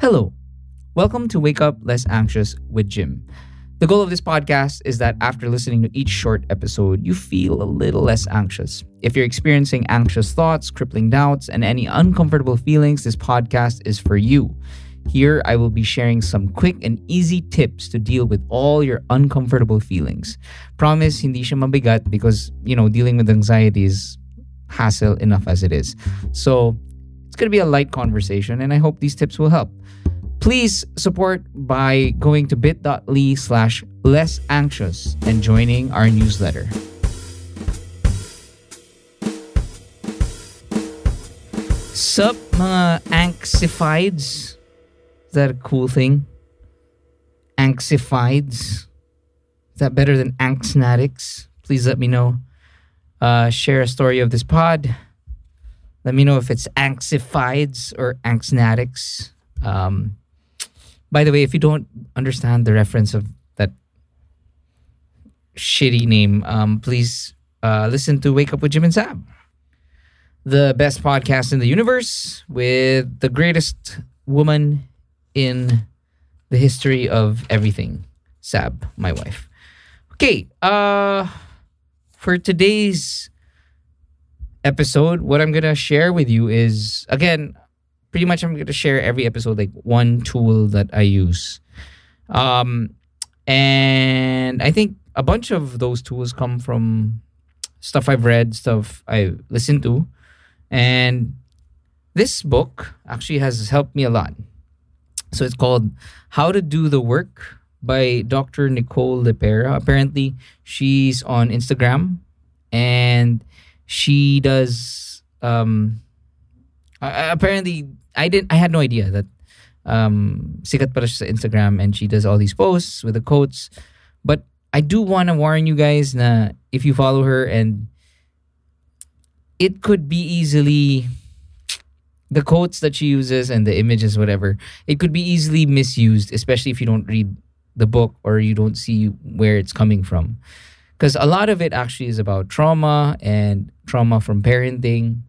Hello. Welcome to Wake Up Less Anxious with Jim. The goal of this podcast is that after listening to each short episode, you feel a little less anxious. If you're experiencing anxious thoughts, crippling doubts, and any uncomfortable feelings, this podcast is for you. Here, I will be sharing some quick and easy tips to deal with all your uncomfortable feelings. Promise, hindi siya mabigat because, you know, dealing with anxiety is hassle enough as it is. So, going to be a light conversation, and I hope these tips will help. Please support by going to bit.ly slash less anxious and joining our newsletter. Sup, mga anxifieds? Is that a cool thing? Anxifieds? Is that better than anxnatics? Please let me know. Uh, share a story of this pod. Let me know if it's anxifieds or anxnatics. Um, by the way, if you don't understand the reference of that shitty name, um, please uh, listen to Wake Up with Jim and Saab, the best podcast in the universe with the greatest woman in the history of everything, Saab, my wife. Okay, uh, for today's episode, what I'm gonna share with you is again pretty much I'm to share every episode like one tool that I use. Um, and I think a bunch of those tools come from stuff I've read, stuff I listened to. And this book actually has helped me a lot. So it's called How to Do the Work by Dr. Nicole LePera. Apparently, she's on Instagram and she does um uh, apparently I didn't I had no idea that um sikat siya sa Instagram and she does all these posts with the quotes. But I do want to warn you guys na if you follow her and it could be easily the quotes that she uses and the images whatever it could be easily misused especially if you don't read the book or you don't see where it's coming from because a lot of it actually is about trauma and trauma from parenting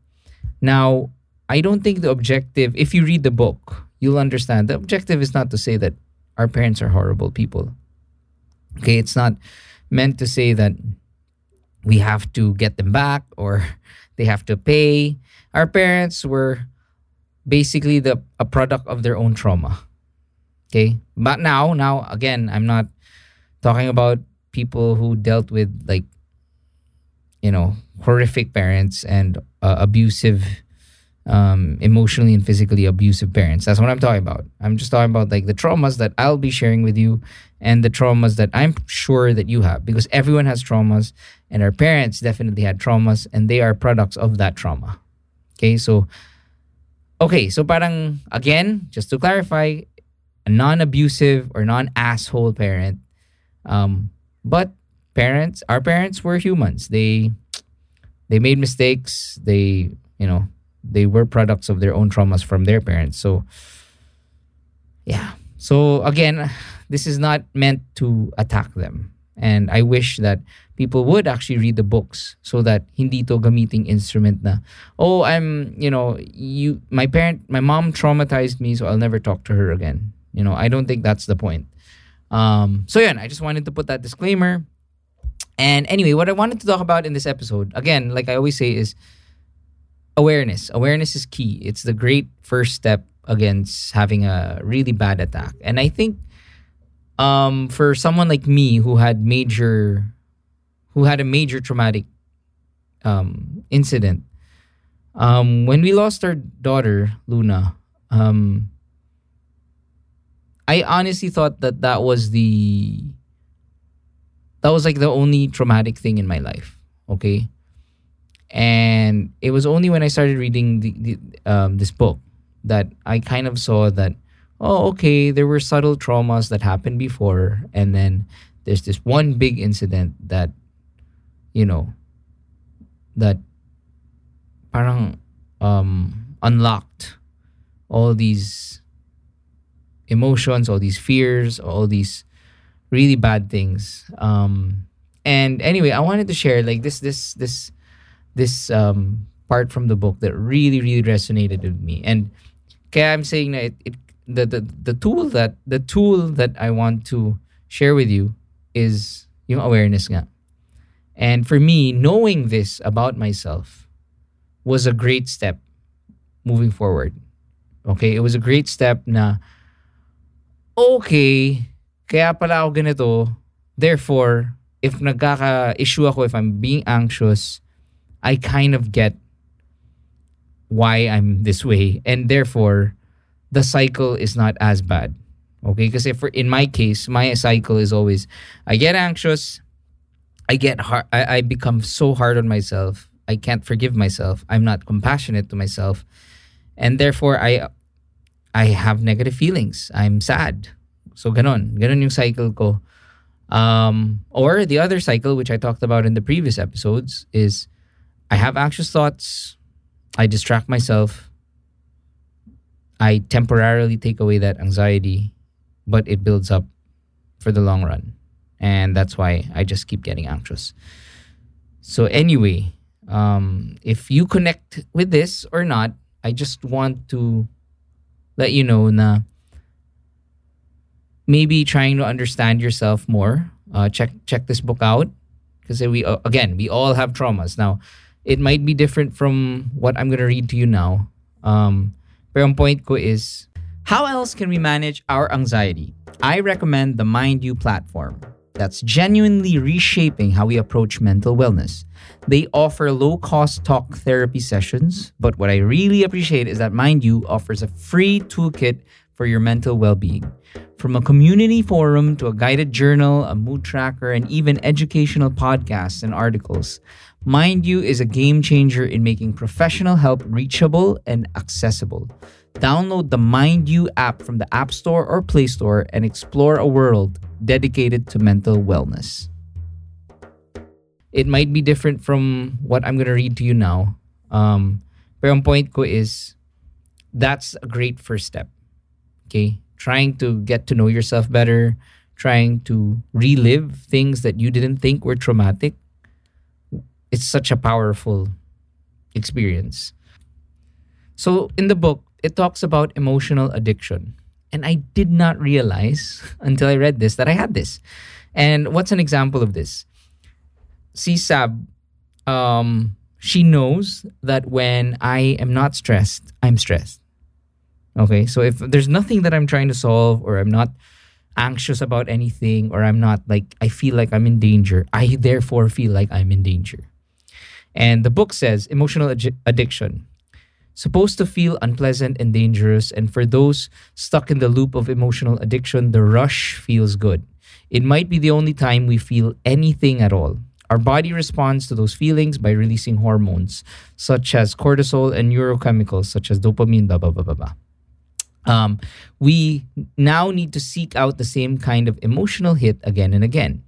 now I don't think the objective, if you read the book, you'll understand the objective is not to say that our parents are horrible people. Okay, it's not meant to say that we have to get them back or they have to pay. Our parents were basically the a product of their own trauma. Okay? But now, now again, I'm not talking about people who dealt with like you know, horrific parents and uh, abusive um, emotionally and physically abusive parents. That's what I'm talking about. I'm just talking about like the traumas that I'll be sharing with you and the traumas that I'm sure that you have because everyone has traumas and our parents definitely had traumas and they are products of that trauma. Okay, so okay, so parang again, just to clarify, a non-abusive or non-asshole parent um but parents, our parents were humans. They they made mistakes, they, you know, they were products of their own traumas from their parents. So, yeah. So, again, this is not meant to attack them. And I wish that people would actually read the books so that hindi to gamiting instrument na, oh, I'm, you know, you, my parent, my mom traumatized me, so I'll never talk to her again. You know, I don't think that's the point. Um, so yeah, I just wanted to put that disclaimer. And anyway, what I wanted to talk about in this episode, again, like I always say, is awareness. Awareness is key. It's the great first step against having a really bad attack. And I think um, for someone like me who had major who had a major traumatic um, incident um, when we lost our daughter Luna um, I honestly thought that that was the that was like the only traumatic thing in my life okay? And it was only when I started reading the, the um, this book that I kind of saw that oh okay there were subtle traumas that happened before and then there's this one big incident that you know that parang um, unlocked all these emotions all these fears all these really bad things um, and anyway i wanted to share like this this this this um, part from the book that really really resonated with me and kaya I'm saying that it, it the, the the tool that the tool that I want to share with you is yung awareness nga. And for me, knowing this about myself was a great step moving forward. Okay, it was a great step na okay, kaya pala ako ganito. Therefore, if nagkaka-issue ako, if I'm being anxious, I kind of get why I'm this way. And therefore, the cycle is not as bad. Okay? Because if in my case, my cycle is always I get anxious, I get hard, I, I become so hard on myself. I can't forgive myself. I'm not compassionate to myself. And therefore, I I have negative feelings. I'm sad. So ganon. Ganon yung cycle ko. Um, or the other cycle, which I talked about in the previous episodes, is I have anxious thoughts. I distract myself. I temporarily take away that anxiety, but it builds up for the long run. And that's why I just keep getting anxious. So, anyway, um, if you connect with this or not, I just want to let you know na maybe trying to understand yourself more. Uh, check check this book out because we uh, again we all have traumas. Now, it might be different from what I'm gonna read to you now. Um, pero ang point ko is, how else can we manage our anxiety? I recommend the MindYou platform. That's genuinely reshaping how we approach mental wellness. They offer low cost talk therapy sessions, but what I really appreciate is that MindYou offers a free toolkit for your mental well being. From a community forum to a guided journal, a mood tracker, and even educational podcasts and articles, MindYou is a game changer in making professional help reachable and accessible. Download the MindYou app from the App Store or Play Store and explore a world dedicated to mental wellness. It might be different from what I'm going to read to you now. Um, pero ang point ko is that's a great first step. Okay? Trying to get to know yourself better, trying to relive things that you didn't think were traumatic it's such a powerful experience. So in the book, it talks about emotional addiction. And I did not realize until I read this that I had this. And what's an example of this? See, Saab, um, she knows that when I am not stressed, I'm stressed. Okay, so if there's nothing that I'm trying to solve or I'm not anxious about anything or I'm not like, I feel like I'm in danger, I therefore feel like I'm in danger. And the book says emotional ad- addiction. Supposed to feel unpleasant and dangerous, and for those stuck in the loop of emotional addiction, the rush feels good. It might be the only time we feel anything at all. Our body responds to those feelings by releasing hormones such as cortisol and neurochemicals such as dopamine, blah, blah, blah, blah, blah. Um, we now need to seek out the same kind of emotional hit again and again.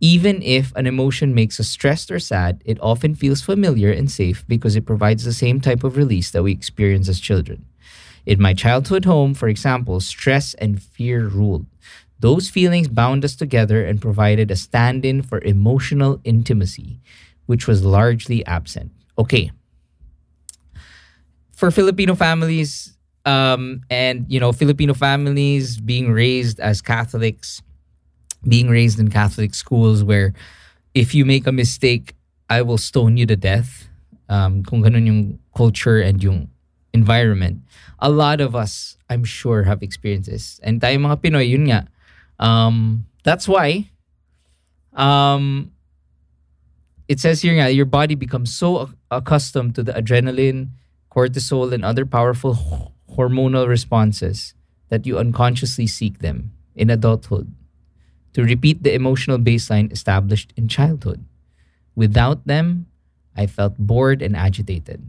Even if an emotion makes us stressed or sad, it often feels familiar and safe because it provides the same type of release that we experience as children. In my childhood home, for example, stress and fear ruled. Those feelings bound us together and provided a stand in for emotional intimacy, which was largely absent. Okay. For Filipino families, um, and you know, Filipino families being raised as Catholics, being raised in Catholic schools where if you make a mistake, I will stone you to death. Um, kung ganun yung culture and yung environment. A lot of us, I'm sure, have experienced this. And tayo mga Pinoy, yun nga. Um, that's why um, it says here nga, your body becomes so accustomed to the adrenaline, cortisol, and other powerful hormonal responses that you unconsciously seek them in adulthood to repeat the emotional baseline established in childhood. Without them, I felt bored and agitated.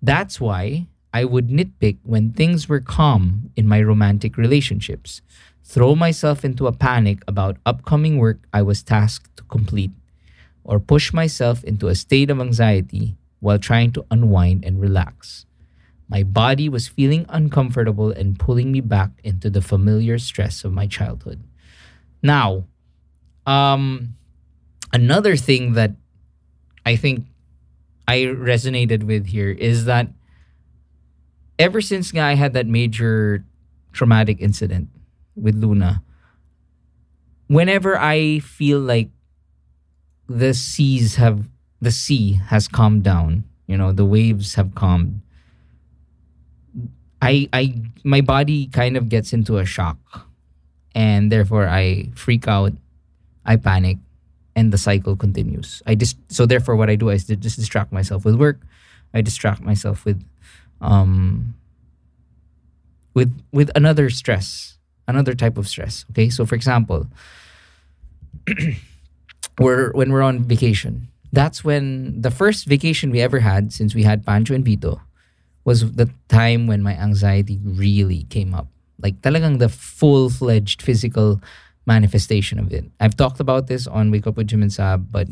That's why I would nitpick when things were calm in my romantic relationships, throw myself into a panic about upcoming work I was tasked to complete, or push myself into a state of anxiety while trying to unwind and relax. My body was feeling uncomfortable and pulling me back into the familiar stress of my childhood. Now, um, another thing that I think I resonated with here is that ever since I had that major traumatic incident with Luna, whenever I feel like the seas have the sea has calmed down, you know, the waves have calmed. I I my body kind of gets into a shock and therefore I freak out, I panic, and the cycle continues. I just so therefore what I do is just distract myself with work. I distract myself with um with with another stress, another type of stress. Okay? So for example, we're when we're on vacation. That's when the first vacation we ever had since we had Pancho and Vito was the time when my anxiety really came up. Like talagang the full-fledged physical manifestation of it. I've talked about this on Wake Up with Jim and Saab, but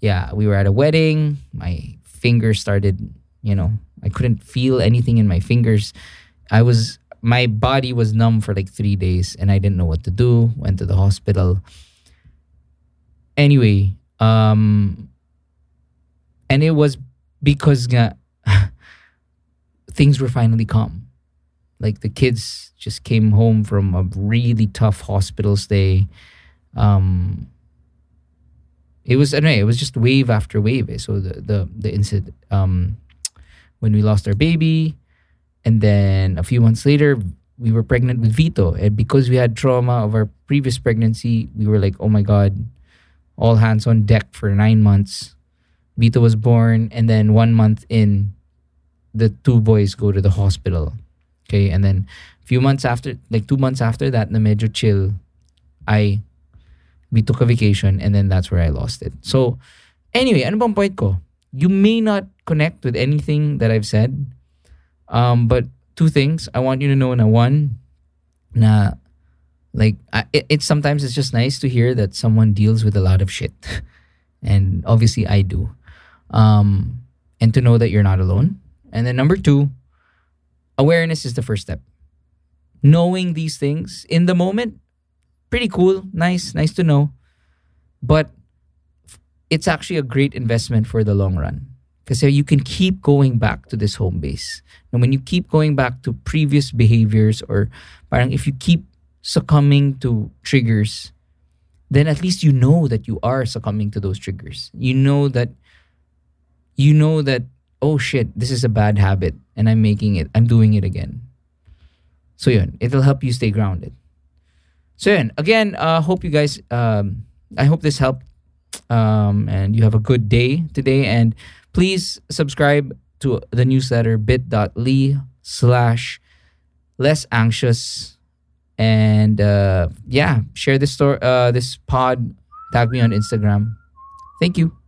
yeah, we were at a wedding. My fingers started, you know, I couldn't feel anything in my fingers. I was my body was numb for like three days and I didn't know what to do. Went to the hospital. Anyway, um and it was because nga, things were finally calm. Like the kids just came home from a really tough hospital stay. Um, it was anyway, it was just wave after wave. So the the the incident um, when we lost our baby, and then a few months later we were pregnant with Vito, and because we had trauma of our previous pregnancy, we were like, oh my god, all hands on deck for nine months. Vito was born, and then one month in, the two boys go to the hospital. Okay, and then a few months after, like two months after that, na medyo chill, I, we took a vacation, and then that's where I lost it. So, anyway, ano bang point ko? You may not connect with anything that I've said, um, but two things I want you to know. Na one, na like I, it, sometimes it's just nice to hear that someone deals with a lot of shit, and obviously I do um, and to know that you're not alone. And then number two, awareness is the first step. Knowing these things in the moment, pretty cool, nice, nice to know. But it's actually a great investment for the long run because you can keep going back to this home base. And when you keep going back to previous behaviors or if you keep succumbing to triggers, then at least you know that you are succumbing to those triggers. You know that you know that oh shit this is a bad habit and i'm making it i'm doing it again. So yun it'll help you stay grounded. So yun again uh hope you guys um i hope this helped um and you have a good day today. And please subscribe to the newsletter bit.ly slash less anxious. And uh yeah share this story uh this pod tag me on instagram. Thank you